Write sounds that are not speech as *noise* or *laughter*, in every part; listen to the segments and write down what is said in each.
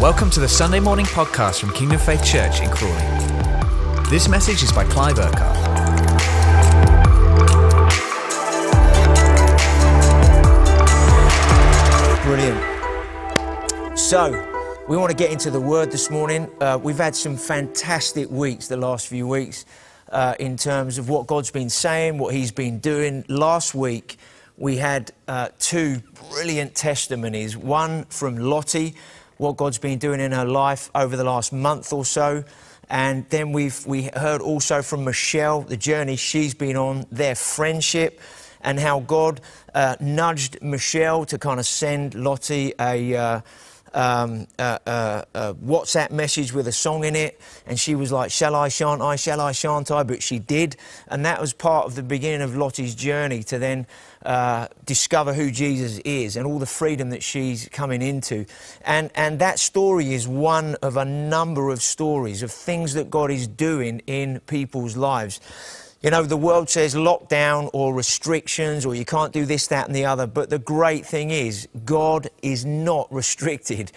Welcome to the Sunday morning podcast from Kingdom Faith Church in Crawley. This message is by Clive Urquhart. Brilliant. So, we want to get into the word this morning. Uh, we've had some fantastic weeks the last few weeks uh, in terms of what God's been saying, what He's been doing. Last week, we had uh, two brilliant testimonies one from Lottie, what God's been doing in her life over the last month or so. And then we've we heard also from Michelle the journey she's been on, their friendship, and how God uh, nudged Michelle to kind of send Lottie a, uh, um, WhatsApp message with a song in it. And she was like, Shall I, shan't I, shall I, shan't I? But she did. And that was part of the beginning of Lottie's journey to then uh, discover who Jesus is and all the freedom that she's coming into. And, and that story is one of a number of stories of things that God is doing in people's lives. You know, the world says lockdown or restrictions or you can't do this, that, and the other. But the great thing is, God is not *laughs* restricted.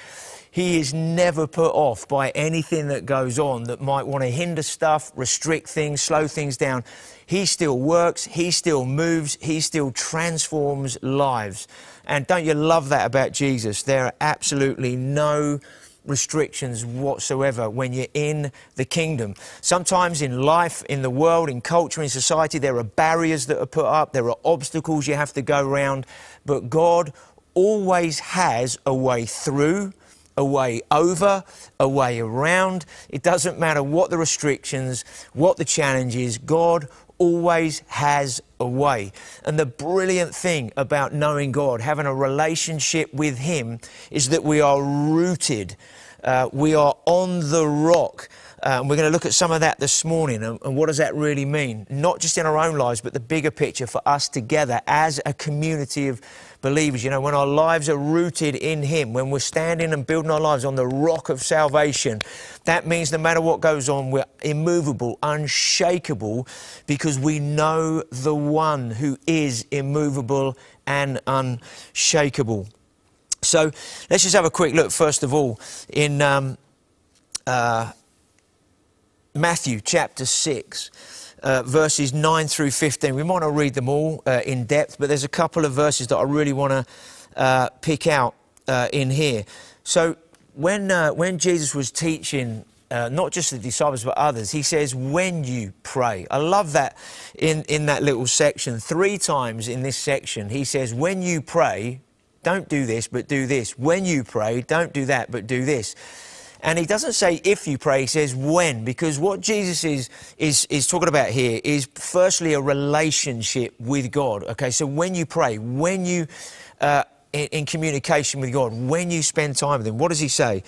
He is never put off by anything that goes on that might want to hinder stuff, restrict things, slow things down. He still works, He still moves, He still transforms lives. And don't you love that about Jesus? There are absolutely no restrictions whatsoever when you're in the kingdom. Sometimes in life, in the world, in culture, in society, there are barriers that are put up, there are obstacles you have to go around, but God always has a way through a way over, a way around. It doesn't matter what the restrictions, what the challenge is, God always has a way. And the brilliant thing about knowing God, having a relationship with Him, is that we are rooted, uh, we are on the rock. Uh, and we're going to look at some of that this morning. And, and, what does that really mean? Not just in our own lives, but the bigger picture for us together as a community of believers. You know, when our lives are rooted in Him, when we're standing and building our lives on the rock of salvation, that means no matter what goes on, we're immovable, unshakable, because we know the one who is immovable and unshakable. So let's just have a quick look, first of all, in. Um, uh, Matthew chapter 6. Uh, verses 9 through 15. We might not read them all uh, in depth, but there's a couple of verses that I really want to uh, pick out uh, in here. So, when, uh, when Jesus was teaching uh, not just the disciples but others. He says, when you pray. I love that in, in that little section. Three times in this section, he says, when you pray, don't do this, but do this. When you pray, don't do that, but do this. And he doesn't say if you pray, he says when, because what Jesus is, is, is talking about here is firstly a relationship with God. Okay, so when you pray, when you, uh, in, in communication with God, when you spend time with Him, what does he say?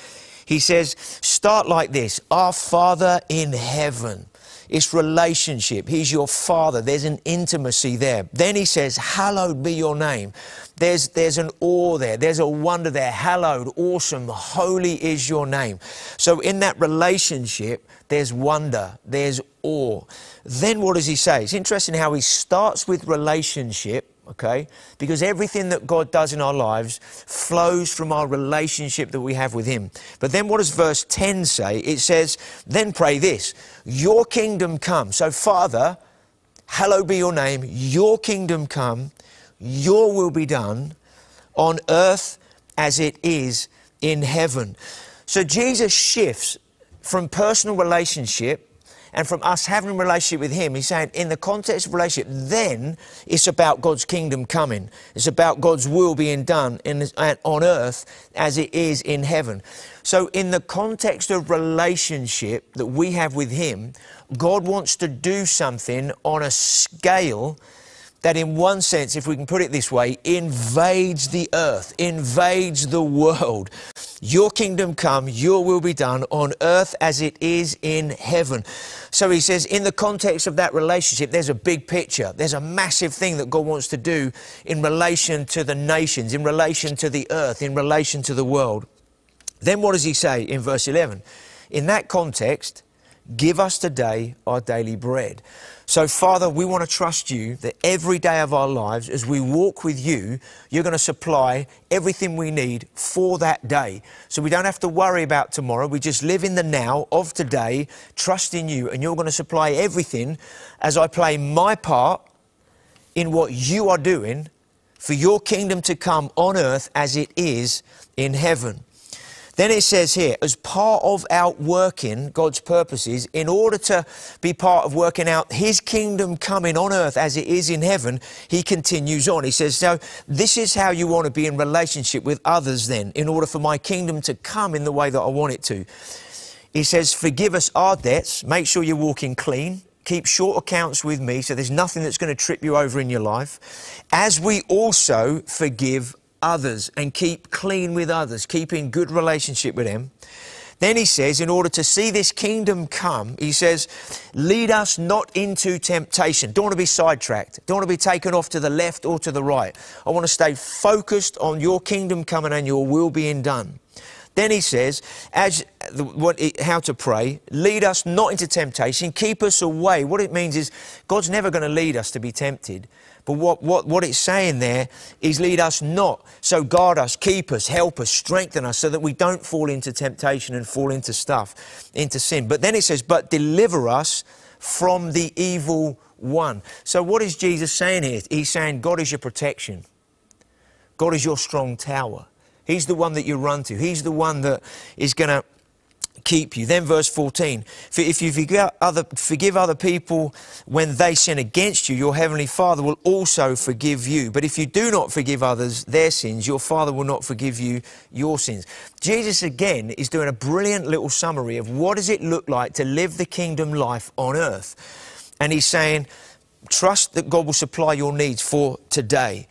He says, start like this Our Father in heaven. It's relationship. He's your Father. There's an intimacy there. Then he says, Hallowed be your name. There's, there's an awe there. There's a wonder there. Hallowed, awesome, holy is your name. So in that relationship, there's wonder, there's awe. Then what does he say? It's interesting how he starts with relationship okay? Because everything that God does in our lives flows from our relationship that we have with Him. But then what does verse 10 say? It says, Then pray this, Your kingdom come. So, Father, hallowed be your name, Your kingdom come, Your will be done on earth as it is in heaven. So, Jesus shifts from personal relationship and from us having a relationship with Him, He's saying, in the context of relationship, then it's about God's kingdom coming. It's about God's will being done in, on earth as it is in heaven. So, in the context of relationship that we have with Him, God wants to do something on a scale that, in one sense, if we can put it this way, invades the earth, invades the world. Your kingdom come, your will be done on earth as it is in heaven. So he says, in the context of that relationship, there's a big picture. There's a massive thing that God wants to do in relation to the nations, in relation to the earth, in relation to the world. Then what does he say in verse 11? In that context, Give us today our daily bread. So, Father, we want to trust you that every day of our lives, as we walk with you, you're going to supply everything we need for that day. So we don't have to worry about tomorrow. We just live in the now of today, trust in you, and you're going to supply everything as I play my part in what you are doing for your kingdom to come on earth as it is in heaven. Then it says here, as part of outworking God's purposes, in order to be part of working out His kingdom coming on earth as it is in heaven, He continues on. He says, So, this is how you want to be in relationship with others, then, in order for my kingdom to come in the way that I want it to. He says, Forgive us our debts, make sure you're walking clean, keep short accounts with me so there's nothing that's going to trip you over in your life, as we also forgive others and keep clean with others, keep in good relationship with them. Then he says, in order to see this kingdom come, he says, lead us not into temptation. Don't want to be sidetracked. Don't want to be taken off to the left or to the right. I want to stay focused on your kingdom coming and your will being done. Then he says, as the, what, how to pray, lead us not into temptation, keep us away. What it means is God's never going to lead us to be tempted. But what, what, what it's saying there is lead us not. So guard us, keep us, help us, strengthen us so that we don't fall into temptation and fall into stuff, into sin. But then it says, but deliver us from the evil one. So what is Jesus saying here? He's saying God is your protection. God is your strong tower. He's the one that you run to. He's the one that is going to keep you. Then verse 14, for if you forgive other, forgive other people when they sin against you, your heavenly Father will also forgive you. But if you do not forgive others their sins, your Father will not forgive you your sins. Jesus again is doing a brilliant little summary of what does it look like to live the kingdom life on earth. And he's saying, trust that God will supply your needs for today.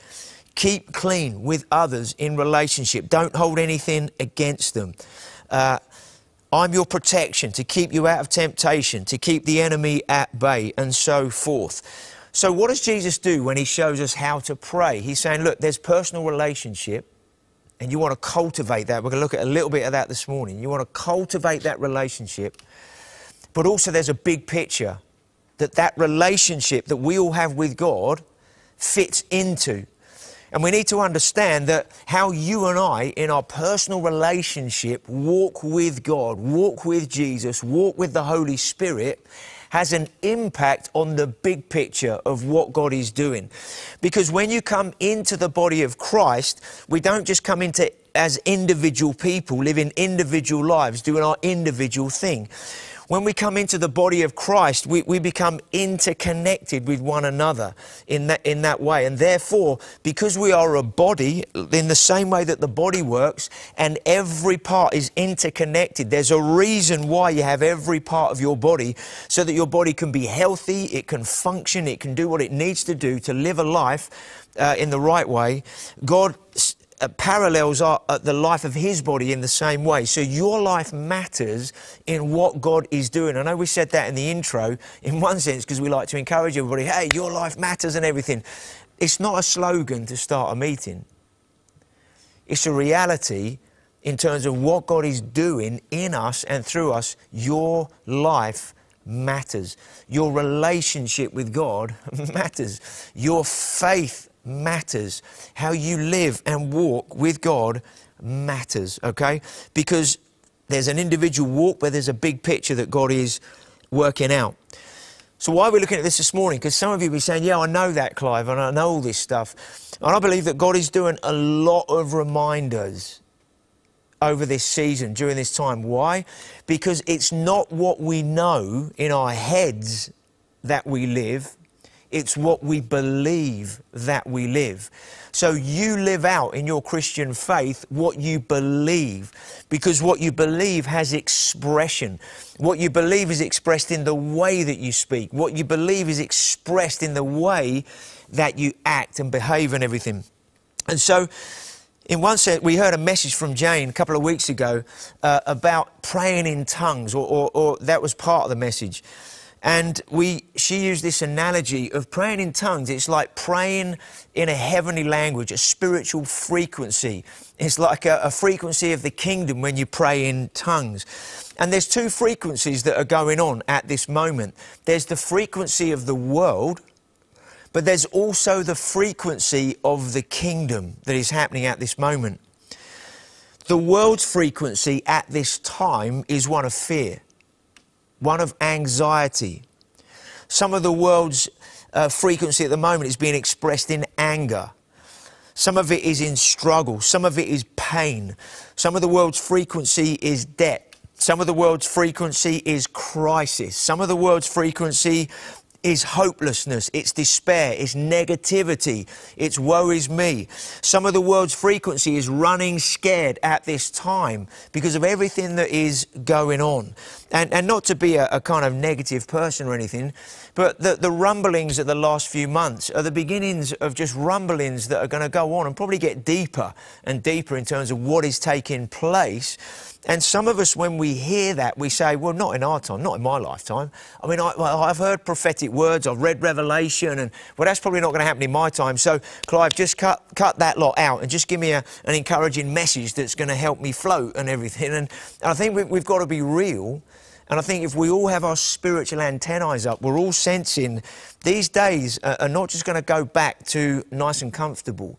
Keep clean with others in relationship. Don't hold anything against them. Uh, I'm your protection to keep you out of temptation, to keep the enemy at bay, and so forth. So, what does Jesus do when he shows us how to pray? He's saying, look, there's personal relationship, and you want to cultivate that. We're going to look at a little bit of that this morning. You want to cultivate that relationship, but also there's a big picture that that relationship that we all have with God fits into and we need to understand that how you and I, in our personal relationship, walk with God, walk with Jesus, walk with the Holy Spirit, has an impact on the big picture of what God is doing. Because when you come into the body of Christ, we don't just come into as individual people, living individual lives, doing our individual thing when we come into the body of Christ, we, we become interconnected with one another in that, in that way. And therefore, because we are a body, in the same way that the body works, and every part is interconnected, there's a reason why you have every part of your body so that your body can be healthy, it can function, it can do what it needs to do to live a life uh, in the right way. God uh, parallels our, uh, the life of his body in the same way. So your life matters in what God is doing. I know we said that in the intro, in one sense, because we like to encourage everybody, hey, your life matters and everything. It's not a slogan to start a meeting, it's a reality in terms of what God is doing in us and through us. Your life matters. Your relationship with God *laughs* matters. Your faith matters. How you live and walk with God matters, okay? Because there's an individual walk, where there's a big picture that God is working out. So why are we looking at this this morning? Because some of you will be saying, yeah, I know that, Clive, and I know all this stuff. And I believe that God is doing a lot of reminders over this season, during this time. Why? Because it's not what we know in our heads that we live, it's what we believe that we live. So you live out in your Christian faith what you believe, because what you believe has expression. What you believe is expressed in the way that you speak. What you believe is expressed in the way that you act and behave and everything. And so, in one sense, we heard a message from Jane a couple of weeks ago uh, about praying in tongues, or, or, or that was part of the message. And we, she used this analogy of praying in tongues. It's like praying in a heavenly language, a spiritual frequency. It's like a, a frequency of the kingdom when you pray in tongues. And there's two frequencies that are going on at this moment. There's the frequency of the world, but there's also the frequency of the kingdom that is happening at this moment. The world's frequency at this time is one of fear one of anxiety. Some of the world's uh, frequency at the moment is being expressed in anger. Some of it is in struggle. Some of it is pain. Some of the world's frequency is debt. Some of the world's frequency is crisis. Some of the world's frequency is hopelessness, it's despair, it's negativity, it's worries me. Some of the world's frequency is running scared at this time because of everything that is going on. And, and not to be a, a kind of negative person or anything, but the, the rumblings of the last few months are the beginnings of just rumblings that are going to go on and probably get deeper and deeper in terms of what is taking place and some of us, when we hear that, we say, well, not in our time, not in my lifetime. I mean, I, have heard prophetic words, I've read Revelation, and well, that's probably not going to happen in my time. So, Clive, just cut, cut that lot out and just give me a, an encouraging message that's going to help me float and everything. And, and I think we, we've got to be real. And I think if we all have our spiritual antennae up, we're all sensing these days are not just going to go back to nice and comfortable.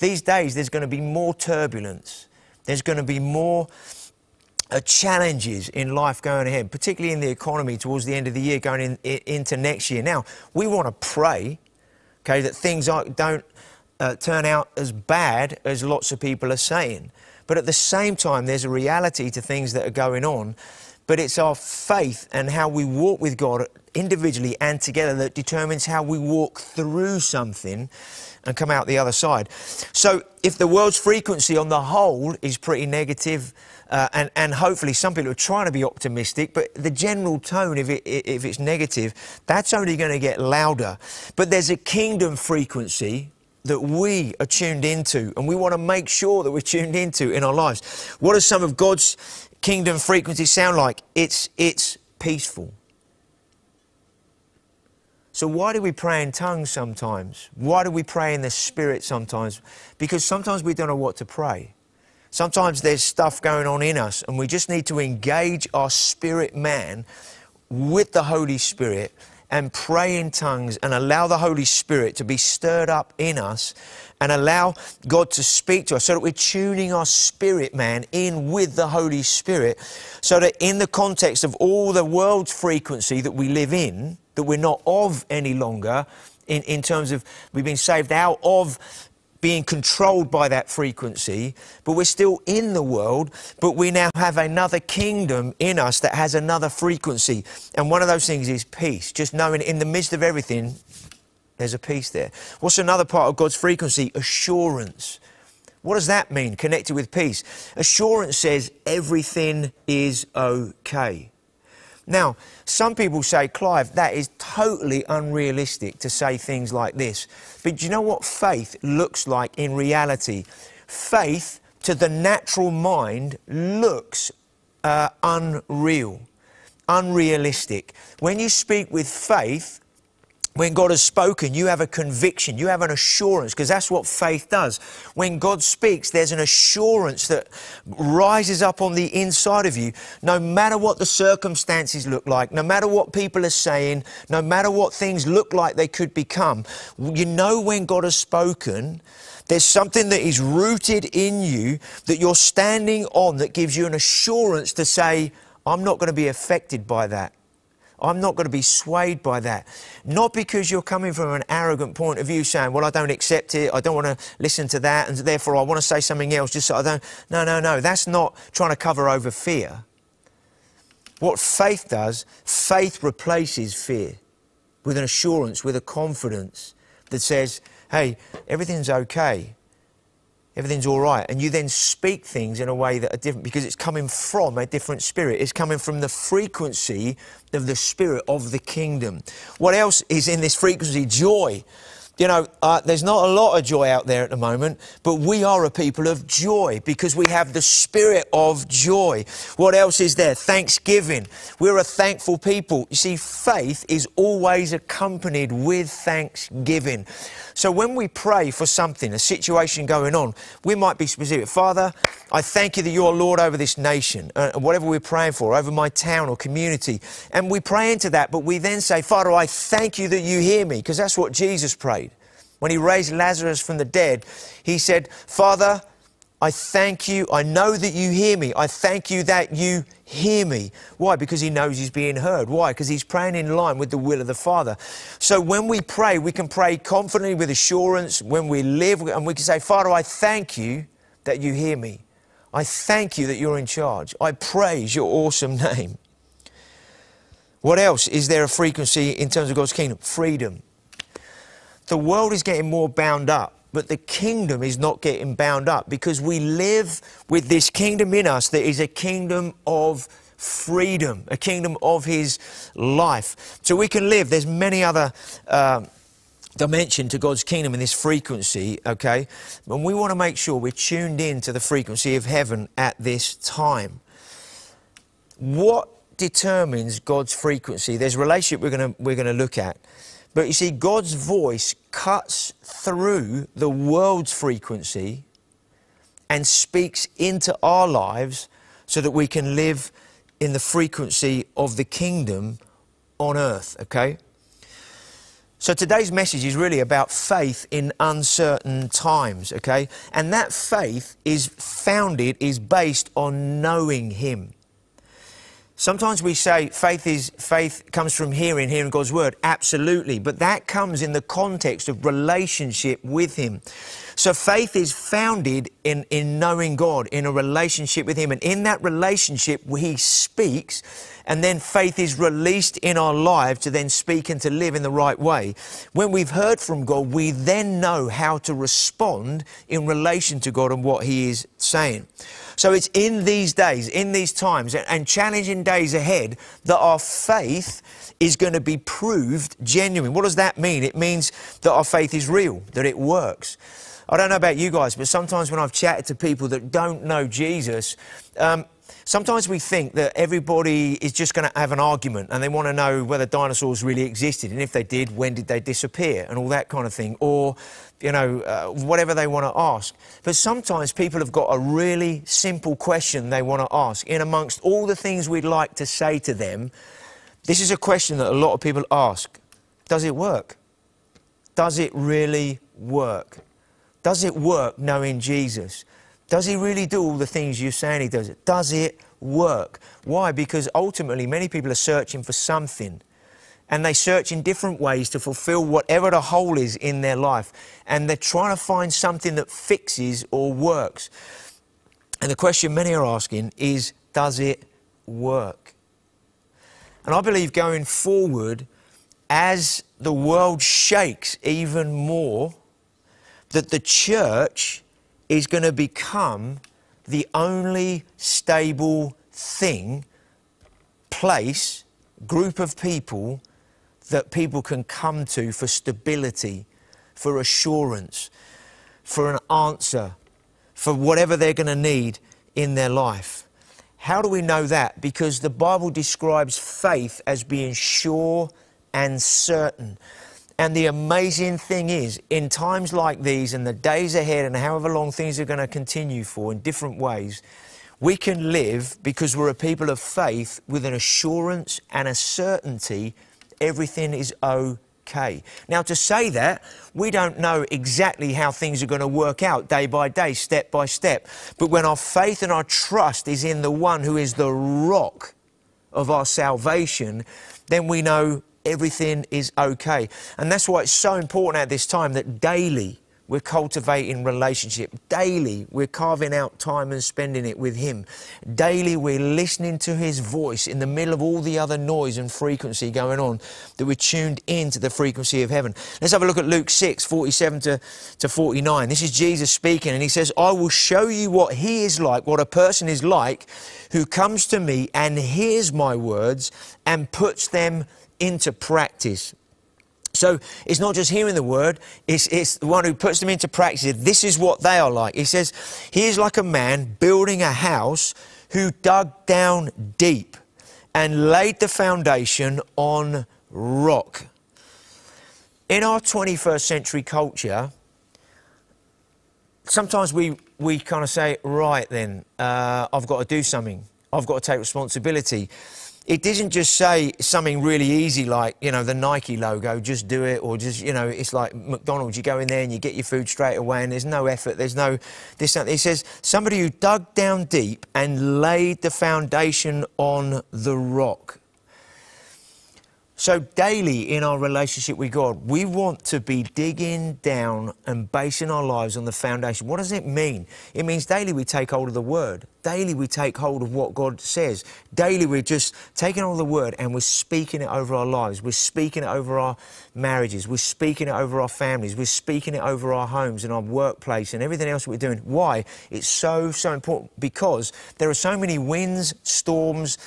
These days, there's going to be more turbulence. There's going to be more challenges in life going ahead, particularly in the economy towards the end of the year, going in, in, into next year. Now, we want to pray, okay, that things don't uh, turn out as bad as lots of people are saying. But at the same time, there's a reality to things that are going on. But it's our faith and how we walk with God individually and together that determines how we walk through something and come out the other side. So, if the world's frequency on the whole is pretty negative, uh, and, and hopefully some people are trying to be optimistic, but the general tone, if, it, if it's negative, that's only going to get louder. But there's a kingdom frequency that we are tuned into, and we want to make sure that we're tuned into in our lives. What does some of God's kingdom frequencies sound like? It's, it's peaceful. So, why do we pray in tongues sometimes? Why do we pray in the Spirit sometimes? Because sometimes we don't know what to pray. Sometimes there's stuff going on in us, and we just need to engage our spirit man with the Holy Spirit and pray in tongues and allow the Holy Spirit to be stirred up in us and allow God to speak to us so that we're tuning our spirit man in with the Holy Spirit so that in the context of all the world's frequency that we live in, that we're not of any longer in, in terms of we've been saved out of being controlled by that frequency, but we're still in the world, but we now have another kingdom in us that has another frequency. And one of those things is peace, just knowing in the midst of everything, there's a peace there. What's another part of God's frequency? Assurance. What does that mean, connected with peace? Assurance says everything is okay. Now, some people say, Clive, that is totally unrealistic to say things like this. But do you know what faith looks like in reality? Faith to the natural mind looks uh, unreal, unrealistic. When you speak with faith, when God has spoken, you have a conviction, you have an assurance, because that's what faith does. When God speaks, there's an assurance that rises up on the inside of you, no matter what the circumstances look like, no matter what people are saying, no matter what things look like they could become. You know when God has spoken, there's something that is rooted in you that you're standing on that gives you an assurance to say, I'm not going to be affected by that. I'm not going to be swayed by that. Not because you're coming from an arrogant point of view saying, well, I don't accept it, I don't want to listen to that, and therefore I want to say something else just so I don't. No, no, no. That's not trying to cover over fear. What faith does, faith replaces fear with an assurance, with a confidence that says, hey, everything's okay everything's all right. And you then speak things in a way that are different because it's coming from a different spirit. It's coming from the frequency of the spirit of the kingdom. What else is in this frequency? Joy. You know, uh, there's not a lot of joy out there at the moment, but we are a people of joy because we have the spirit of joy. What else is there? Thanksgiving. We're a thankful people. You see, faith is always accompanied with thanksgiving. So when we pray for something, a situation going on, we might be specific. Father, I thank you that you're Lord over this nation, uh, whatever we're praying for, over my town or community. And we pray into that, but we then say, Father, I thank you that you hear me, because that's what Jesus prayed. When he raised Lazarus from the dead, he said, Father, I thank you. I know that you hear me. I thank you that you hear me. Why? Because he knows he's being heard. Why? Because he's praying in line with the will of the Father. So when we pray, we can pray confidently with assurance. When we live, and we can say, Father, I thank you that you hear me. I thank you that you're in charge. I praise your awesome name. What else is there a frequency in terms of God's kingdom? Freedom. The world is getting more bound up but the kingdom is not getting bound up because we live with this kingdom in us that is a kingdom of freedom, a kingdom of His life. So we can live. There's many other. Uh, dimension to God's kingdom in this frequency, okay? And we want to make sure we're tuned in to the frequency of heaven at this time. What determines God's frequency? There's a relationship we're going to, we're going to look at. But you see, God's voice cuts through the world's frequency and speaks into our lives so that we can live in the frequency of the kingdom on earth, okay? So today's message is really about faith in uncertain times, okay? And that faith is founded, is based on knowing Him. Sometimes we say faith is faith comes from hearing, hearing God's word. Absolutely, but that comes in the context of relationship with Him. So faith is founded in, in knowing God, in a relationship with Him. And in that relationship, He speaks, and then faith is released in our lives to then speak and to live in the right way. When we've heard from God, we then know how to respond in relation to God and what He is saying. So it's in these days, in these times, and challenging days ahead that our faith is going to be proved genuine. What does that mean? It means that our faith is real, that it works. I don't know about you guys, but sometimes when I've chatted to people that don't know Jesus, um, Sometimes we think that everybody is just going to have an argument and they want to know whether dinosaurs really existed and if they did, when did they disappear and all that kind of thing, or, you know, uh, whatever they want to ask. But sometimes people have got a really simple question they want to ask. In amongst all the things we'd like to say to them, this is a question that a lot of people ask Does it work? Does it really work? Does it work knowing Jesus? Does he really do all the things you're saying he does? Does it work? Why? Because ultimately, many people are searching for something. And they search in different ways to fulfill whatever the hole is in their life. And they're trying to find something that fixes or works. And the question many are asking is Does it work? And I believe going forward, as the world shakes even more, that the church is going to become the only stable thing, place, group of people that people can come to for stability, for assurance, for an answer, for whatever they're going to need in their life. How do we know that? Because the Bible describes faith as being sure and certain. And the amazing thing is, in times like these and the days ahead and however long things are going to continue for in different ways, we can live because we're a people of faith with an assurance and a certainty everything is okay. Now, to say that, we don't know exactly how things are going to work out day by day, step by step. But when our faith and our trust is in the one who is the rock of our salvation, then we know everything is okay. And that's why it's so important at this time that daily we're cultivating relationship. Daily we're carving out time and spending it with Him. Daily we're listening to His voice in the middle of all the other noise and frequency going on, that we're tuned into the frequency of heaven. Let's have a look at Luke 6 47 to, to 49. This is Jesus speaking, and He says, I will show you what He is like, what a person is like who comes to me and hears my words and puts them into practice. So it's not just hearing the word, it's, it's the one who puts them into practice. This is what they are like. He says, He is like a man building a house who dug down deep and laid the foundation on rock. In our 21st century culture, sometimes we, we kind of say, right then, uh, I've got to do something, I've got to take responsibility it doesn't just say something really easy like, you know, the Nike logo, just do it, or just, you know, it's like McDonald's, you go in there and you get your food straight away and there's no effort, there's no this, that. It says somebody who dug down deep and laid the foundation on the rock. So, daily in our relationship with God, we want to be digging down and basing our lives on the foundation. What does it mean? It means daily we take hold of the Word. Daily we take hold of what God says. Daily we're just taking hold of the Word and we're speaking it over our lives. We're speaking it over our marriages. We're speaking it over our families. We're speaking it over our homes and our workplace and everything else we're doing. Why? It's so, so important because there are so many winds, storms,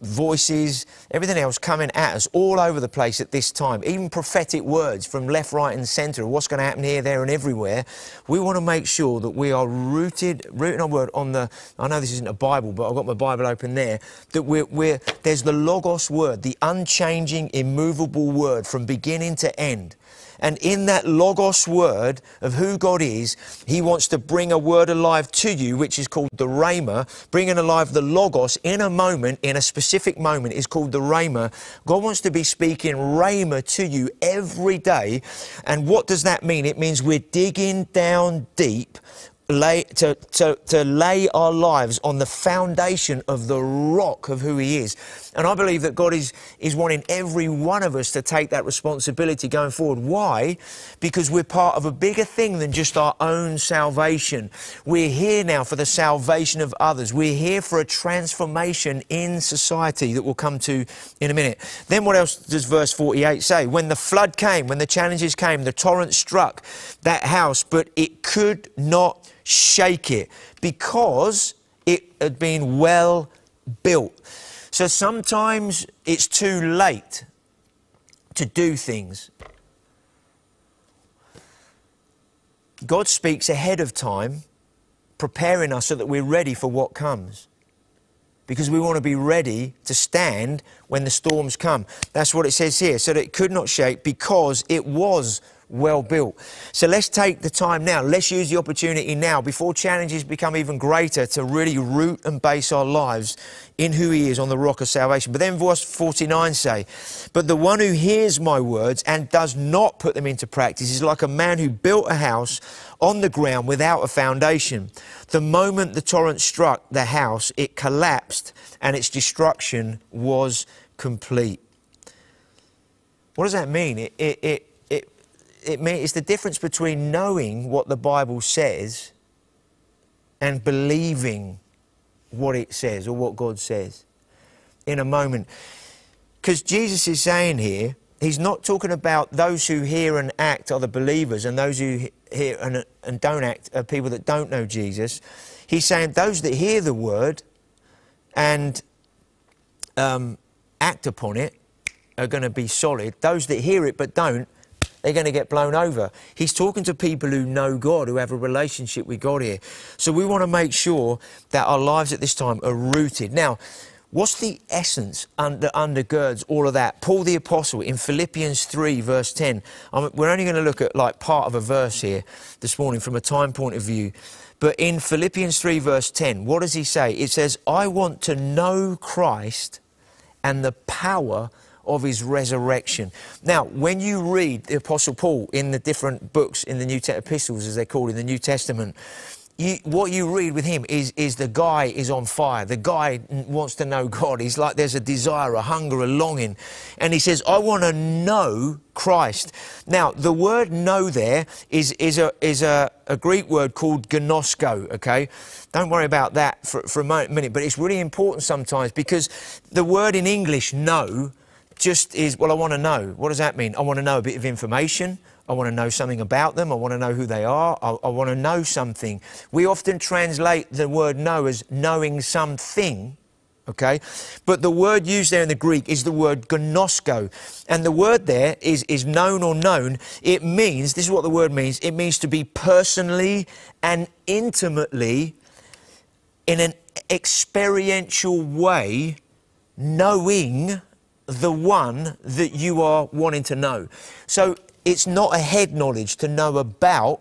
voices, everything else coming at us all over the place at this time, even prophetic words from left, right, and centre of what's going to happen here, there, and everywhere. We want to make sure that we are rooted, rooting our word on the. I know this isn't a Bible, but I've got my Bible open there. That we're, we're there's the Logos word, the unchanging, immovable word from beginning to end. And in that Logos word of who God is, He wants to bring a word alive to you, which is called the Rhema. Bringing alive the Logos in a moment, in a specific moment, is called the Rhema. God wants to be speaking Rhema to you every day. And what does that mean? It means we're digging down deep lay, to, to, to lay our lives on the foundation of the rock of who He is. And I believe that God is, is wanting every one of us to take that responsibility going forward. Why? Because we're part of a bigger thing than just our own salvation. We're here now for the salvation of others. We're here for a transformation in society that we'll come to in a minute. Then what else does verse 48 say? When the flood came, when the challenges came, the torrent struck that house, but it could not shake it because it had been well built. So sometimes it's too late to do things. God speaks ahead of time, preparing us so that we're ready for what comes. Because we want to be ready to stand when the storms come. That's what it says here. So that it could not shake because it was well built. So let's take the time now. Let's use the opportunity now before challenges become even greater to really root and base our lives in who He is on the rock of salvation. But then verse 49 say, But the one who hears my words and does not put them into practice is like a man who built a house on the ground without a foundation. The moment the torrent struck the house, it collapsed and its destruction was complete. What does that mean? It, it, it it may, it's the difference between knowing what the Bible says and believing what it says or what God says in a moment. Because Jesus is saying here, he's not talking about those who hear and act are the believers and those who hear and, and don't act are people that don't know Jesus. He's saying those that hear the word and um, act upon it are going to be solid. Those that hear it but don't they're going to get blown over. He's talking to people who know God, who have a relationship with God here. So we want to make sure that our lives at this time are rooted. Now, What's the essence that undergirds all of that? Paul the Apostle in Philippians 3, verse 10. we're only going to look at like part of a verse here this morning from a time point of view. But in Philippians 3, verse 10, what does he say? It says, I want to know Christ and the power of his resurrection. Now, when you read the Apostle Paul in the different books in the New Te- epistles, as they're called in the New Testament, you, what you read with him is, is the guy is on fire. The guy wants to know God. He's like there's a desire, a hunger, a longing. And he says, I want to know Christ. Now, the word know there is, is, a, is a, a Greek word called gnosko, okay? Don't worry about that for, for a minute, but it's really important sometimes because the word in English know just is, well, I want to know. What does that mean? I want to know a bit of information. I want to know something about them. I want to know who they are. I, I, want to know something. We often translate the word know as knowing something, okay? But the word used there in the Greek is the word gnosko. And the word there is, is known or known. It means, this is what the word means, it means to be personally and intimately in an experiential way knowing the one that you are wanting to know. So it's not a head knowledge to know about,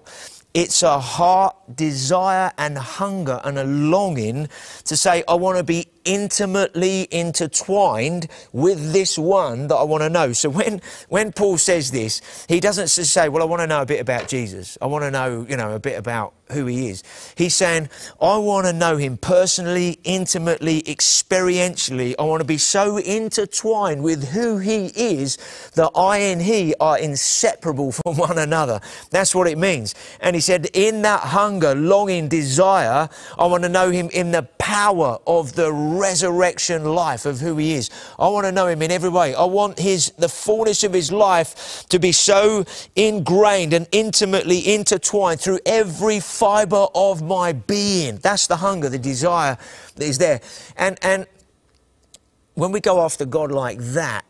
it's a heart desire and hunger and a longing to say, I want to be intimately intertwined with this one that I want to know. So when, when Paul says this, he doesn't say, Well, I want to know a bit about Jesus. I want to know, you know, a bit about who he is. He's saying, I want to know him personally, intimately, experientially. I want to be so intertwined with who he is that I and he are inseparable *laughs* from one another. That's what it means. And he said, In that hunger, longing, desire, I want to know him in the power of the resurrection life of who he is. I want to know him in every way. I want his the fullness of his life to be so ingrained and intimately intertwined through every fiber of my being. That's the hunger, the desire that is there. And and when we go after God like that,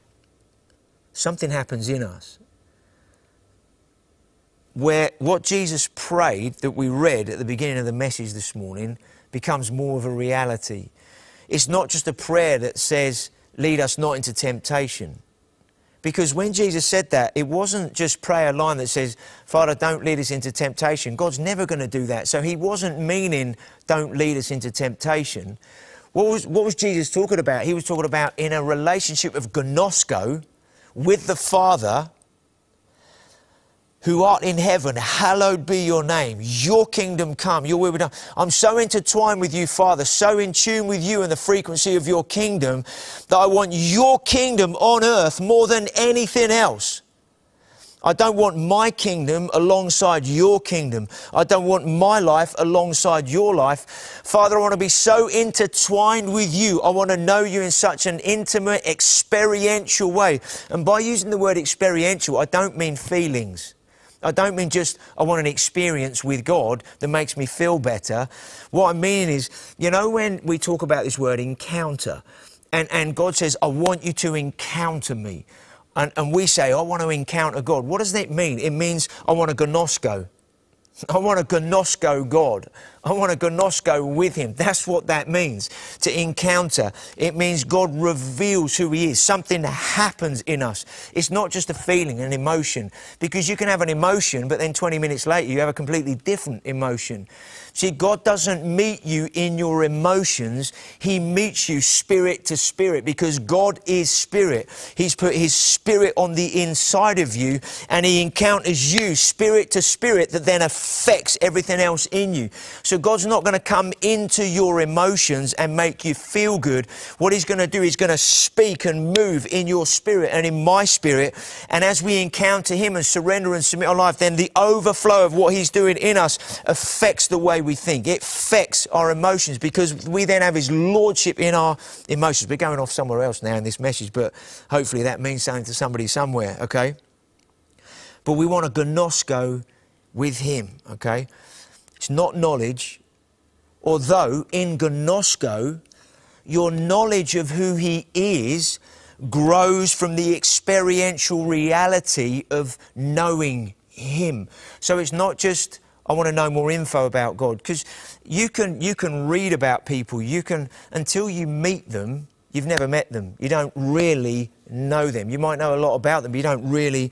something happens in us where what Jesus prayed that we read at the beginning of the message this morning becomes more of a reality. It's not just a prayer that says, lead us not into temptation. Because when Jesus said that, it wasn't just pray a line that says, Father, don't lead us into temptation. God's never going to do that. So he wasn't meaning, don't lead us into temptation. What was, what was Jesus talking about? He was talking about in a relationship of gnosko with the Father, who art in heaven, hallowed be your name. Your kingdom come, your will be done. I'm so intertwined with you, Father, so in tune with you and the frequency of your kingdom that I want your kingdom on earth more than anything else. I don't want my kingdom alongside your kingdom. I don't want my life alongside your life. Father, I want to be so intertwined with you. I want to know you in such an intimate, experiential way. And by using the word experiential, I don't mean feelings. I don't mean just I want an experience with God that makes me feel better. What I mean is, you know, when we talk about this word encounter, and, and God says, I want you to encounter me. And, and we say, I want to encounter God. What does that mean? It means I want to gnosko. I want to gnosko God. I want to gnosko with Him. That's what that means, to encounter. It means God reveals who He is. Something happens in us. It's not just a feeling, an emotion, because you can have an emotion, but then 20 minutes later you have a completely different emotion. See, God doesn't meet you in your emotions. He meets you spirit to spirit because God is spirit. He's put His spirit on the inside of you and He encounters you spirit to spirit that then affects everything else in you. So God's not going to come into your emotions and make you feel good. What He's going to do, He's going to speak and move in your spirit and in my spirit. And as we encounter Him and surrender and submit our life, then the overflow of what He's doing in us affects the way we think. It affects our emotions because we then have His Lordship in our emotions. We're going off somewhere else now in this message, but hopefully that means something to somebody somewhere, okay? But we want a gnosko with Him, okay? It's not knowledge, although in gnosko, your knowledge of who He is grows from the experiential reality of knowing Him. So it's not just I want to know more info about God because you can you can read about people. You can until you meet them, you've never met them. You don't really know them. You might know a lot about them, but you don't really.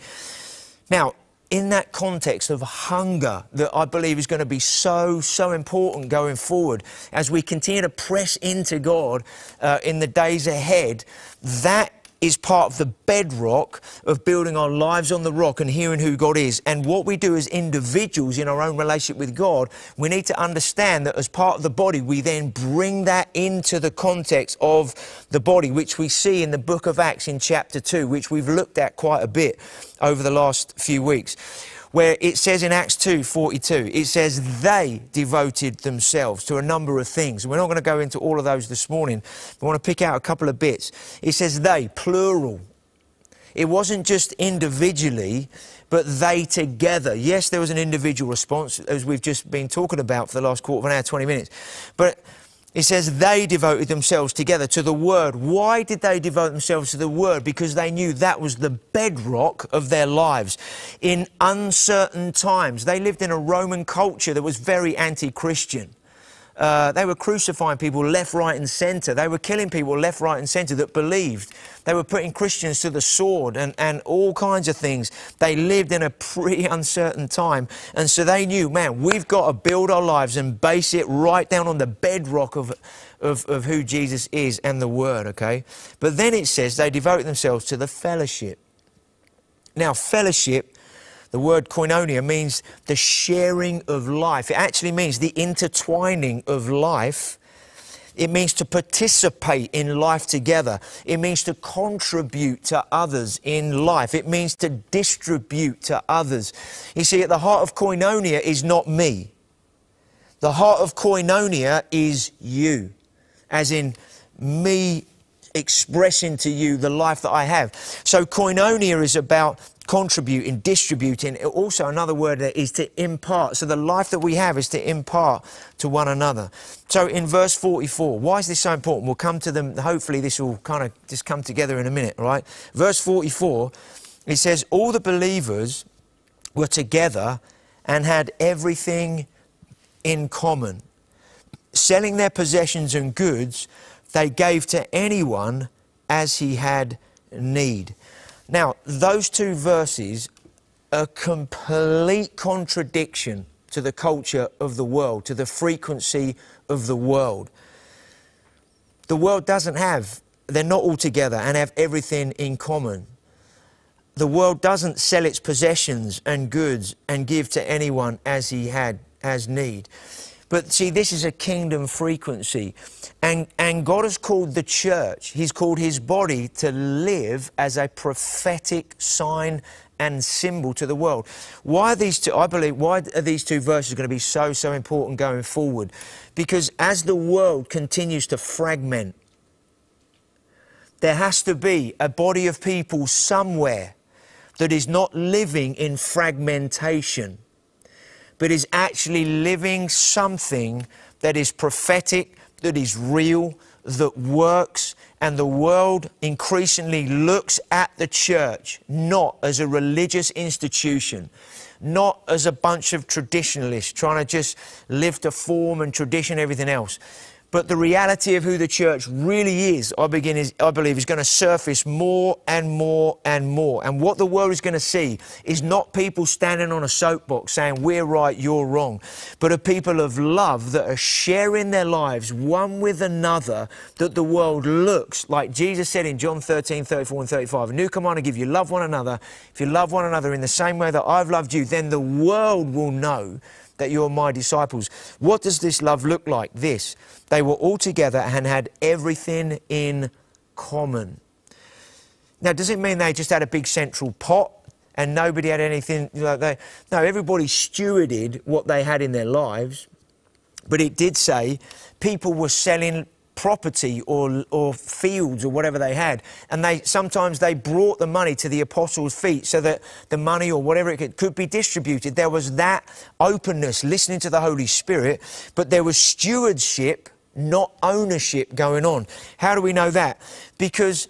Now, in that context of hunger that I believe is going to be so, so important going forward as we continue to press into God uh, in the days ahead, that is part of the bedrock of building our lives on the rock and hearing who God is. And what we do as individuals in our own relationship with God, we need to understand that as part of the body, we then bring that into the context of the body, which we see in the book of Acts in chapter 2, which we've looked at quite a bit over the last few weeks where it says in Acts 2 42, it says they devoted themselves to a number of things. We're not going to go into all of those this morning. We want to pick out a couple of bits. It says they, plural. It wasn't just individually, but they together. Yes, there was an individual response, as we've just been talking about for the last quarter of an hour, 20 minutes. But It says they devoted themselves together to the word. Why did they devote themselves to the word? Because they knew that was the bedrock of their lives. In uncertain times, they lived in a Roman culture that was very anti Christian. Uh, they were crucifying people left, right, and centre. They were killing people left, right, and centre that believed. They were putting Christians to the sword and, and all kinds of things. They lived in a pretty *laughs* uncertain time. And so they knew, man, we've got to build our lives and base it right down on the bedrock of, of, of who Jesus is and the Word, okay? But then it says they devote themselves to the fellowship. Now, fellowship the word koinonia means the sharing of life. It actually means the intertwining of life. It means to participate in life together. It means to contribute to others in life. It means to distribute to others. You see, at the heart of koinonia is not me. The heart of koinonia is you, as in me expressing to you the life that I have. So, koinonia is about contributing, distributing. Also, another word is to impart. So, the life that we have is to impart to one another. So, in verse 44, why is this so important? We'll come to them. Hopefully, this will kind of just come together in a minute, right? Verse 44, it says, All the believers were together and had everything in common. Selling their possessions and goods, they gave to anyone as he had need. Now, those two verses are complete contradiction to the culture of the world, to the frequency of the world. The world doesn't have, they're not all together and have everything in common. The world doesn't sell its possessions and goods and give to anyone as he had, as need. But see, this is a kingdom frequency. And, and God has called the church, He's called His body to live as a prophetic sign and symbol to the world. Why are these two, I believe, why are these two verses going to be so, so important going forward? Because as the world continues to fragment, there has to be a body of people somewhere that is not living in fragmentation but is actually living something that is prophetic, that is real, that works, and the world increasingly looks at the church not as a religious institution, not as a bunch of traditionalists trying to just live to form and tradition everything else, but the reality of who the church really is, I, begin is, I believe, is going to surface more and more and more. And what the world is going to see is not people standing on a soapbox saying, we're right, you're wrong, but a people of love that are sharing their lives one with another, that the world looks like Jesus said in John 13, 34 and 35, a new command I give you, love one another. If you love one another in the same way that I've loved you, then the world will know that you're my disciples. What does this love look like? This. They were all together and had everything in common. Now, does it mean they just had a big central pot and nobody had anything like that? No, everybody stewarded what they had in their lives. But it did say people were selling property or, or fields or whatever they had. And they sometimes they brought the money to the apostles' feet so that the money or whatever it could, could be distributed. There was that openness, listening to the Holy Spirit, but there was stewardship, not ownership going on. How do we know that? Because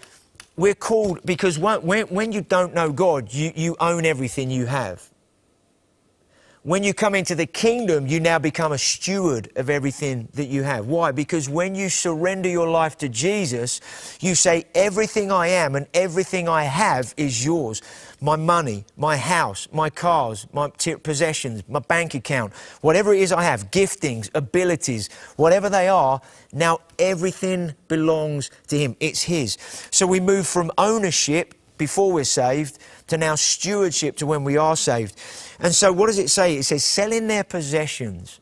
we're called, because when, when you don't know God, you, you own everything you have. When you come into the kingdom, you now become a steward of everything that you have. Why? Because when you surrender your life to Jesus, you say, Everything I am and everything I have is yours. My money, my house, my cars, my possessions, my bank account, whatever it is I have, giftings, abilities, whatever they are, now everything belongs to Him. It's His. So we move from ownership before we're saved to now stewardship to when we are saved. And so, what does it say? It says, selling their possessions.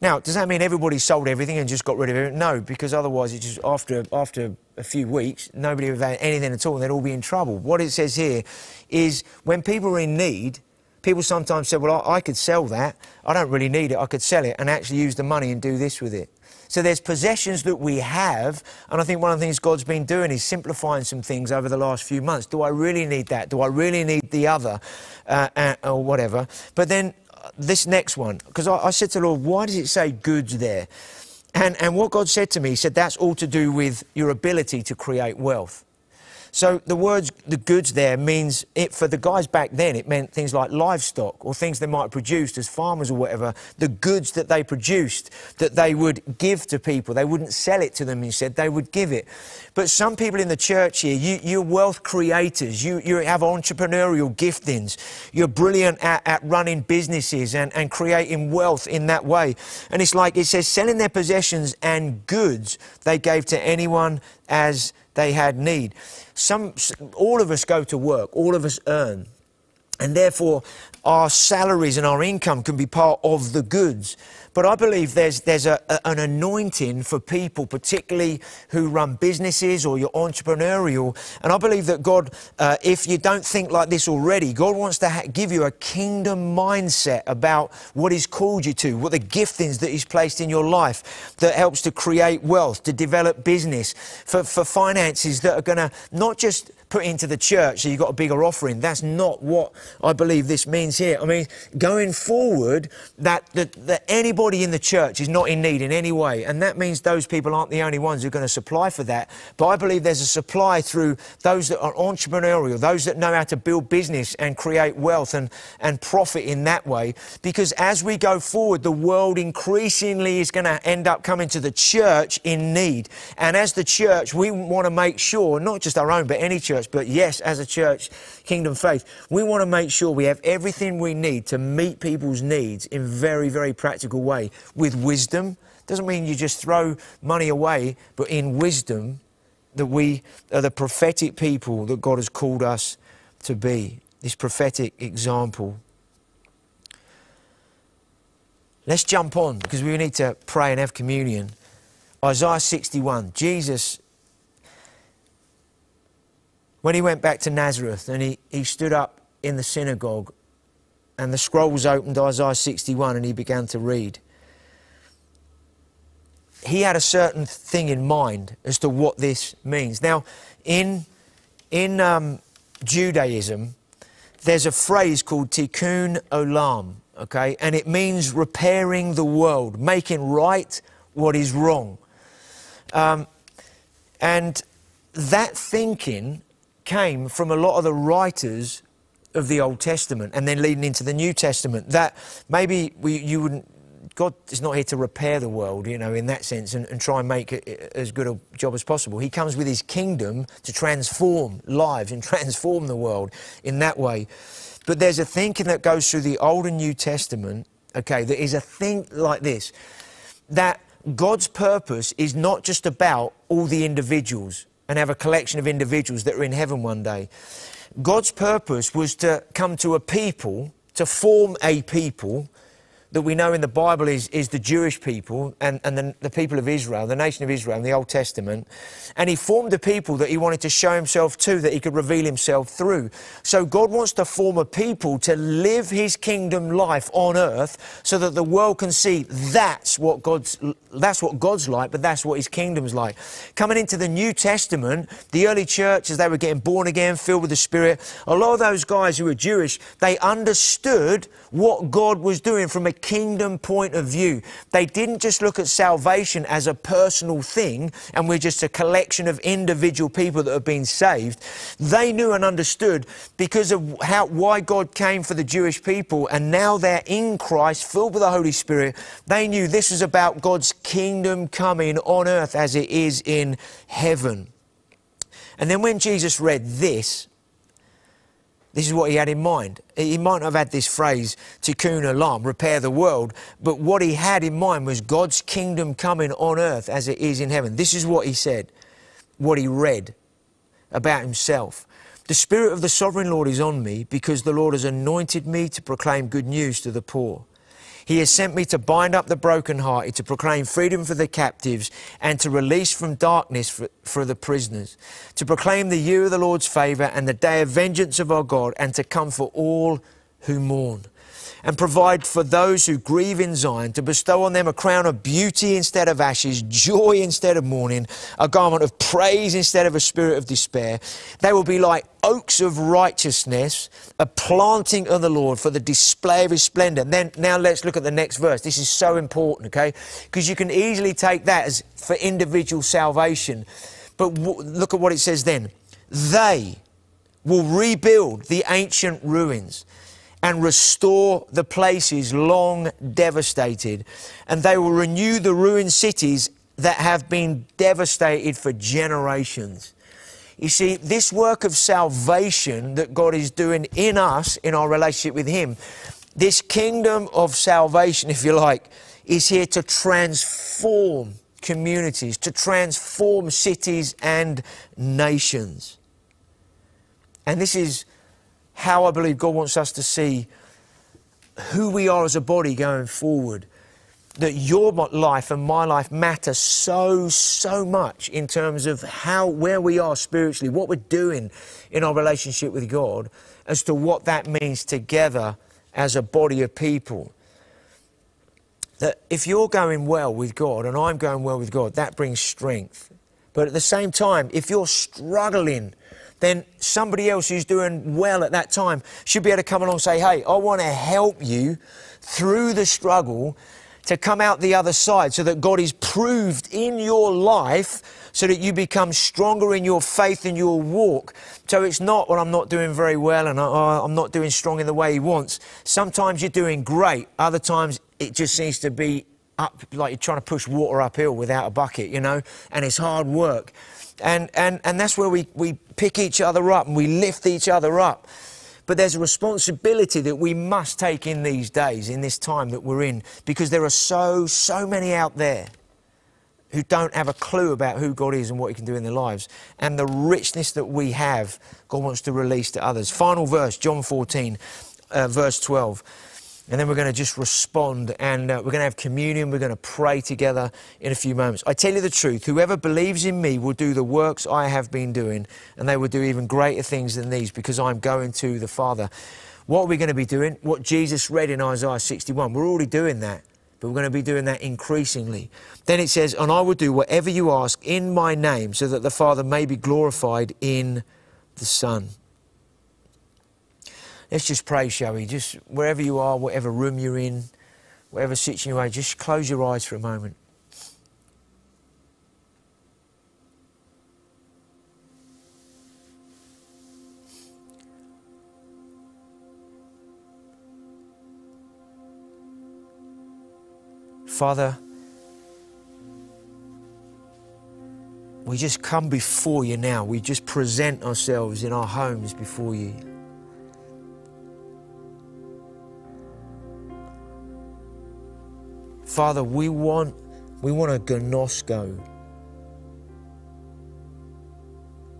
Now, does that mean everybody sold everything and just got rid of it? No, because otherwise, it's just after, after a few weeks, nobody would have anything at all and they'd all be in trouble. What it says here is when people are in need, people sometimes say, Well, I, I could sell that. I don't really need it. I could sell it and actually use the money and do this with it. So there's possessions that we have, and I think one of the things God's been doing is simplifying some things over the last few months. Do I really need that? Do I really need the other, uh, uh, or whatever? But then uh, this next one, because I, I said to the Lord, why does it say goods there? And, and what God said to me, He said, that's all to do with your ability to create wealth. So the words, the goods there means it for the guys back then, it meant things like livestock or things they might have produced as farmers or whatever, the goods that they produced that they would give to people. They wouldn't sell it to them, he said, they would give it. But some people in the church here, you, you're wealth creators, you, you have entrepreneurial giftings, you're brilliant at, at running businesses and, and creating wealth in that way. And it's like it says, selling their possessions and goods they gave to anyone as they had need. Some, all of us go to work, all of us earn, and therefore our salaries and our income can be part of the goods. But I believe there's, there's a, a, an anointing for people, particularly who run businesses or you're entrepreneurial. And I believe that God, uh, if you don't think like this already, God wants to ha- give you a kingdom mindset about what He's called you to, what the giftings that He's placed in your life that helps to create wealth, to develop business, for, for finances that are going to not just put into the church so you've got a bigger offering. That's not what I believe this means here. I mean, going forward, that, that, that anybody in the church is not in need in any way. And that means those people aren't the only ones who are going to supply for that. But I believe there's a supply through those that are entrepreneurial, those that know how to build business and create wealth and, and profit in that way. Because as we go forward, the world increasingly is going to end up coming to the church in need. And as the church, we want to make sure, not just our own, but any church, church, but yes, as a church, Kingdom Faith, we want to make sure we have everything we need to meet people's needs in very, very practical way with wisdom. Doesn't mean you just throw money away, but in wisdom that we are the prophetic people that God has called us to be. This prophetic example. Let's jump on because we need to pray and have communion. Isaiah 61. Jesus when he went back to Nazareth and he, he stood up in the synagogue and the scroll was opened, Isaiah 61, and he began to read, he had a certain thing in mind as to what this means. Now, in, in um, Judaism, there's a phrase called tikkun olam, okay? And it means repairing the world, making right what is wrong. Um, and that thinking came from a lot of the writers of the Old Testament and then leading into the New Testament. That maybe we, you wouldn't, God is not here to repair the world, you know, in that sense and, and try and make it as good a job as possible. He comes with his kingdom to transform lives and *laughs* transform the world in that way. But there's a thinking that goes through the Old and New Testament, okay, that is a thing like this that God's purpose is not just about all the individuals and have a collection of individuals that are in heaven one day. God's purpose was to come to a people, to form a people that we know in the Bible is, is the Jewish people and, and the, the people of Israel, the nation of Israel in the Old Testament. And he formed a people that he wanted to show himself to, that he could reveal himself through. So God wants to form a people to live his kingdom life on earth so that the world can see that's what God's, that's what God's like, but that's what his kingdom's like. Coming into the New Testament, the early church, as they were getting born again, filled with the Spirit, a lot of those guys who were Jewish, they understood what God was doing from a kingdom point of view. They didn't just look at salvation as a personal thing and we're just a collection of individual people that have been saved. They knew and understood because of how, why God came for the Jewish people and now they're in Christ, filled with the Holy Spirit. They knew this is about God's kingdom coming on earth as it is in heaven. And then when Jesus read this, this is what he had in mind. He might not have had this phrase, tikkun olam, repair the world, but what he had in mind was God's kingdom coming on earth as it is in heaven. This is what he said, what he read about himself. The Spirit of the Sovereign Lord is on me because the Lord has anointed me to proclaim good news to the poor. He has sent me to bind up the brokenhearted, to proclaim freedom for the captives, and to release from darkness for, for, the prisoners, to proclaim the year of the Lord's favour and the day of vengeance of our God, and to comfort all who mourn. And provide for those who grieve in Zion, to bestow on them a crown of beauty instead of ashes, joy instead of mourning, a garment of praise instead of a spirit of despair. They will be like oaks of righteousness, a planting of the Lord for the display of his splendor. And then now let's look at the next verse. This is so important, okay? Because you can easily take that as for individual salvation. But w- look at what it says then. They will rebuild the ancient ruins and restore the places long devastated. And they will renew the ruined cities that have been devastated for generations. You see, this work of salvation that God is doing in us, in our relationship with Him, this kingdom of salvation, if you like, is here to transform communities, to transform cities and nations. And this is how I believe God wants us to see who we are as a body going forward. That your life and my life matter so, so much in terms of how, where we are spiritually, what we're doing in our relationship with God, as to what that means together as a body of people. That if you're going well with God and I'm going well with God, that brings strength. But at the same time, if you're struggling then somebody else who's doing well at that time should be able to come along and say, Hey, I want to help you through the struggle to come out the other side so that God is proved in your life so that you become stronger in your faith and your walk. So it's not, well, I'm not doing very well and I, am not doing strong in the way He wants. Sometimes you're doing great, other times it just seems to be up, like you're trying to push water uphill without a bucket, you know, and it's hard work. And, and, and that's where we, we pick each other up and we lift each other up. But there's a responsibility that we must take in these days, in this time that we're in, because there are so, so many out there who don't have a clue about who God is and what He can do in their lives. And the richness that we have, God wants to release to others. Final verse, John 14, uh, verse 12 and then we're going to just respond and uh, we're going to have communion. We're going to pray together in a few moments. I tell you the truth whoever believes in me will do the works I have been doing, and they will do even greater things than these because I'm going to the Father. What are we going to be doing? What Jesus read in Isaiah 61. We're already doing that, but we're going to be doing that increasingly. Then it says, And I will do whatever you ask in my name so that the Father may be glorified in the Son. Let's just pray, shall we? Just wherever you are, whatever room you're in, whatever situation you're in, just close your eyes for a moment. Father, we just come before you now. We just present ourselves in our homes before you. Father, we want, we want to gnosko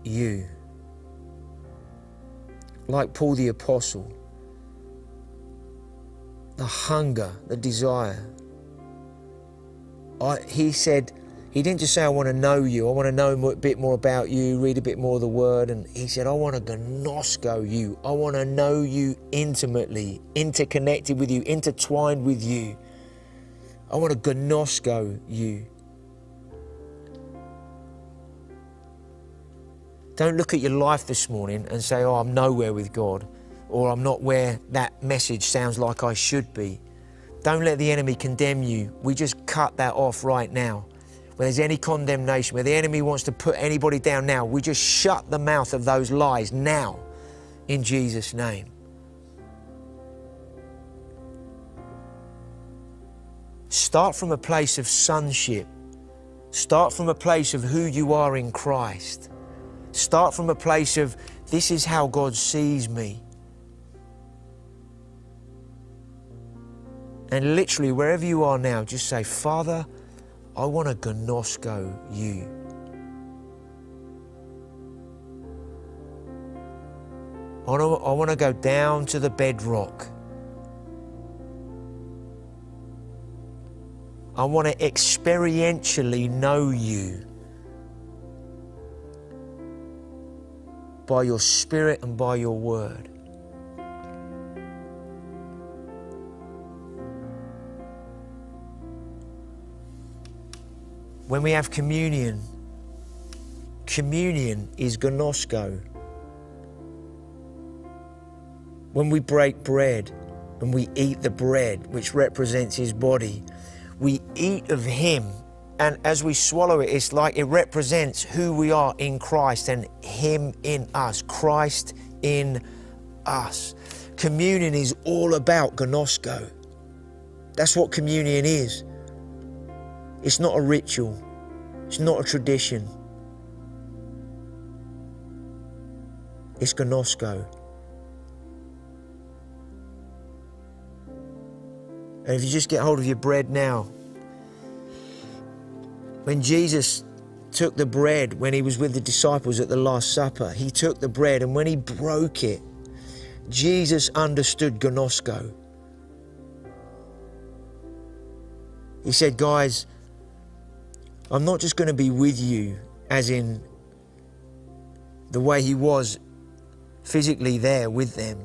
you. Like Paul the Apostle, the hunger, the desire. I, he said, he didn't just say, I want to know you, I want to know a bit more about you, read a bit more of the word. And he said, I want to gnosko you. I want to know you intimately, interconnected with you, intertwined with you. I want to gnosko you. Don't look at your life this morning and say, oh, I'm nowhere with God, or I'm not where that message sounds like I should be. Don't let the enemy condemn you. We just cut that off right now. Where there's any condemnation, where the enemy wants to put anybody down now, we just shut the mouth of those lies now in Jesus' name. Start from a place of sonship. Start from a place of who you are in Christ. Start from a place of this is how God sees me. And literally, wherever you are now, just say, Father, I want to gnosko you. I want, to, I want to go down to the bedrock. I want to experientially know you by your spirit and by your word. When we have communion, communion is gnosko. When we break bread and we eat the bread, which represents his body, we eat of him. And as we swallow it, it's like it represents who we are in Christ and him in us, Christ in us. Communion is all about gnosko. That's what communion is. It's not a ritual, it's not a tradition. It's gnosko. And if you just get hold of your bread now, when Jesus took the bread when he was with the disciples at the Last Supper, he took the bread and when he broke it, Jesus understood gnosko. He said, Guys, I'm not just going to be with you, as in the way he was physically there with them.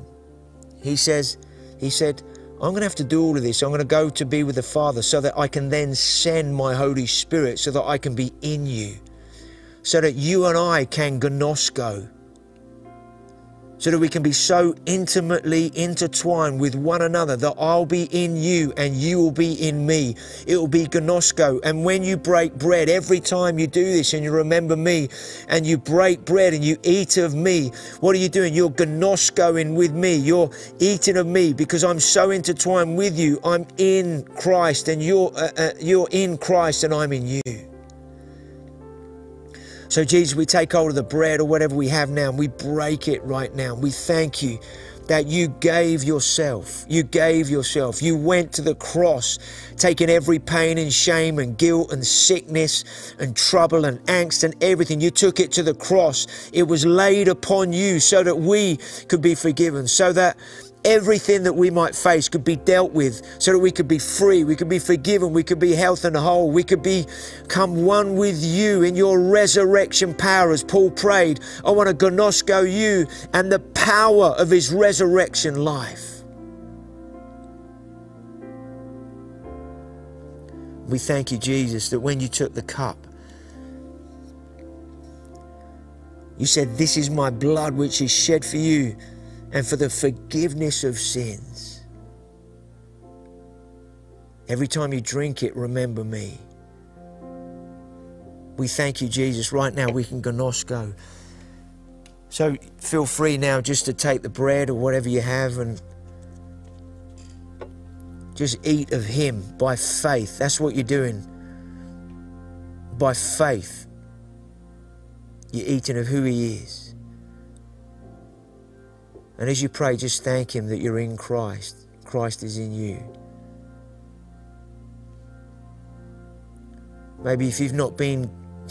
He says, He said, I'm going to have to do all of this. I'm going to go to be with the Father so that I can then send my Holy Spirit so that I can be in you, so that you and I can gnosko so that we can be so intimately intertwined with one another that I'll be in you and you will be in me. It will be gnosko. And when you break bread, every time you do this and you remember me and you break bread and you eat of me, what are you doing? You're gnoskoing with me. You're eating of me because I'm so intertwined with you. I'm in Christ and you're, uh, uh, you're in Christ and I'm in you. So, Jesus, we take hold of the bread or whatever we have now and we break it right now. We thank you that you gave yourself. You gave yourself. You went to the cross, taking every pain and shame and guilt and sickness and trouble and angst and everything. You took it to the cross. It was laid upon you so that we could be forgiven, so that everything that we might face could be dealt with so that we could be free, we could be forgiven, we could be health and whole, we could become one with you in your resurrection power, as Paul prayed. I want to gnosko you and the power of his resurrection life. We thank you, Jesus, that when you took the cup, you said, This is my blood which is shed for you and for the forgiveness of sins. Every time you drink it, remember me. We thank you, Jesus. Right now, we can gnosko. So feel free now just to take the bread or whatever you have and just eat of Him by faith. That's what you're doing. By faith, you're eating of who He is. And as you pray, just thank Him that you're in Christ. Christ is in you. Maybe if you've not been *laughs*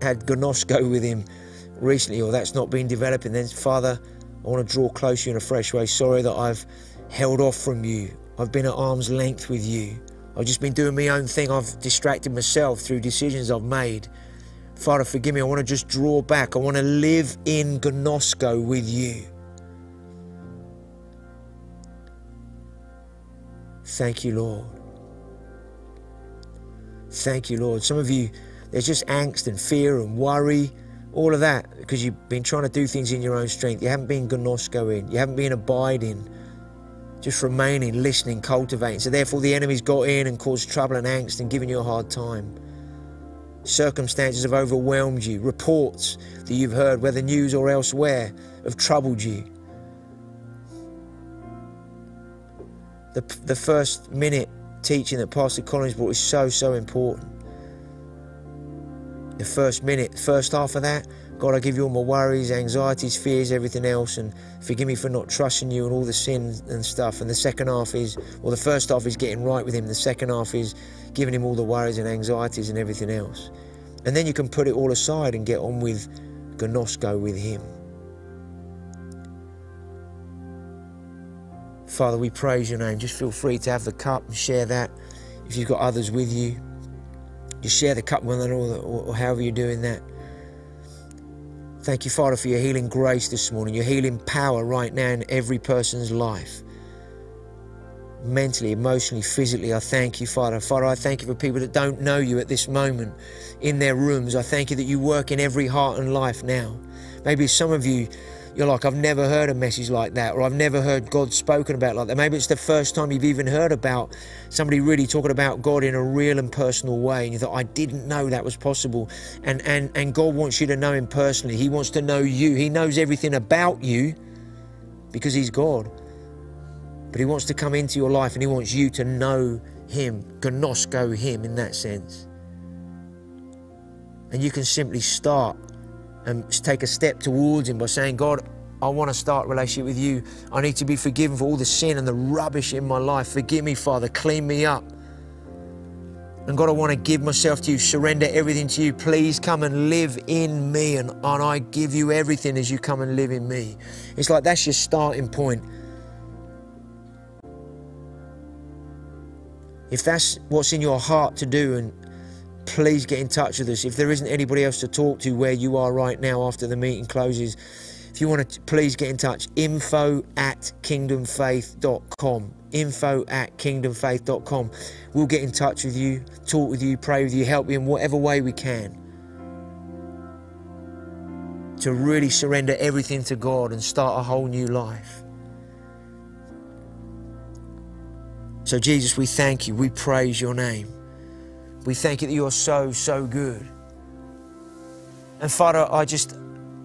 had gnosko with Him recently, or that's not been developing, then Father, I want to draw close to you in a fresh way. Sorry that I've held off from you. I've been at arm's length with you. I've just been doing my own thing. I've distracted myself through decisions I've made. Father, forgive me. I want to just draw back. I want to live in gnosko with you. Thank you, Lord. Thank you, Lord. Some of you, there's just angst and fear and worry, all of that, because you've been trying to do things in your own strength. You haven't been gnosko in, you haven't been abiding, just remaining, listening, cultivating. So therefore, the enemy's got in and caused trouble and angst and given you a hard time. Circumstances have overwhelmed you. Reports that you've heard, whether news or elsewhere, have troubled you. The, the first minute teaching that Pastor Collins brought is so, so important. The first minute, first half of that, God, I give you all my worries, anxieties, fears, everything else, and forgive me for not trusting you and all the sin and stuff. And the second half is, well, the first half is getting right with Him. The second half is giving Him all the worries and anxieties and everything else. And then you can put it all aside and get on with Gnosko with Him. Father, we praise your name. Just feel free to have the cup and share that. If you've got others with you, just share the cup with them or, or however you're doing that. Thank you, Father, for your healing grace this morning, your healing power right now in every person's life. mentally, emotionally, physically. I thank you, Father. Father, I thank you for people that don't know you at this moment in their rooms. I thank you that you work in every heart and life now. Maybe some of you, you're like, I've never heard a message like that, or I've never heard God spoken about like that. Maybe it's the first time you've even heard about somebody really talking about God in a real and personal way, and you thought, I didn't know that was possible. And and and God wants you to know Him personally. He wants to know you. He knows everything about you because He's God. But He wants to come into your life and He wants you to know Him, gnosko Him in that sense. And you can simply start and take a step towards Him by saying, God, I want to start a relationship with you. I need to be forgiven for all the sin and the rubbish in my life. Forgive me, Father. Clean me up. And God, I want to give myself to you, surrender everything to you. Please come and live in me. And, and I give you everything as you come and live in me. It's like that's your starting point. If that's what's in your heart to do, and please get in touch with us. If there isn't anybody else to talk to where you are right now after the meeting closes, if you want to, please get in touch. Info at kingdomfaith.com. Info at kingdomfaith.com. We'll get in touch with you, talk with you, pray with you, help you in whatever way we can. To really surrender everything to God and start a whole new life. So, Jesus, we thank you. We praise your name. We thank you that you're so, so good. And Father, I just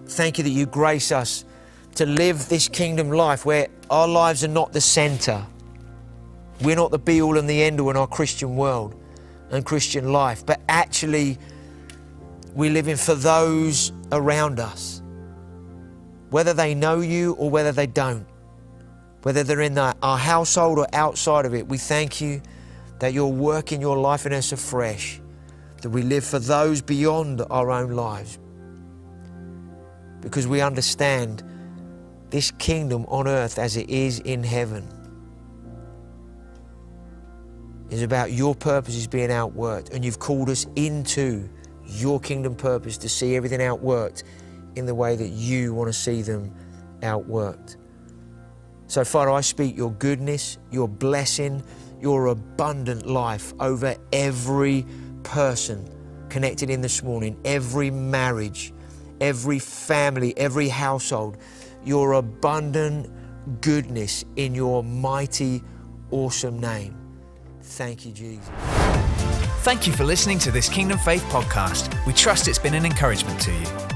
thank you that you grace us to live this kingdom life where our lives are not the center. We're not the be all and the end all in our Christian world and Christian life, but actually we're living for those around us, whether they know you or whether they don't, whether they're in the, our household or outside of it. We thank you that you're working your life in us afresh, that we live for those beyond our own lives, because we understand this kingdom on earth as it is in heaven is about your purposes being outworked, and you've called us into your kingdom purpose to see everything outworked in the way that you want to see them outworked. So, Father, I speak your goodness, your blessing, your abundant life over every person connected in this morning, every marriage, every family, every household. Your abundant goodness in your mighty, awesome name. Thank you, Jesus. Thank you for listening to this Kingdom Faith podcast. We trust it's been an encouragement to you.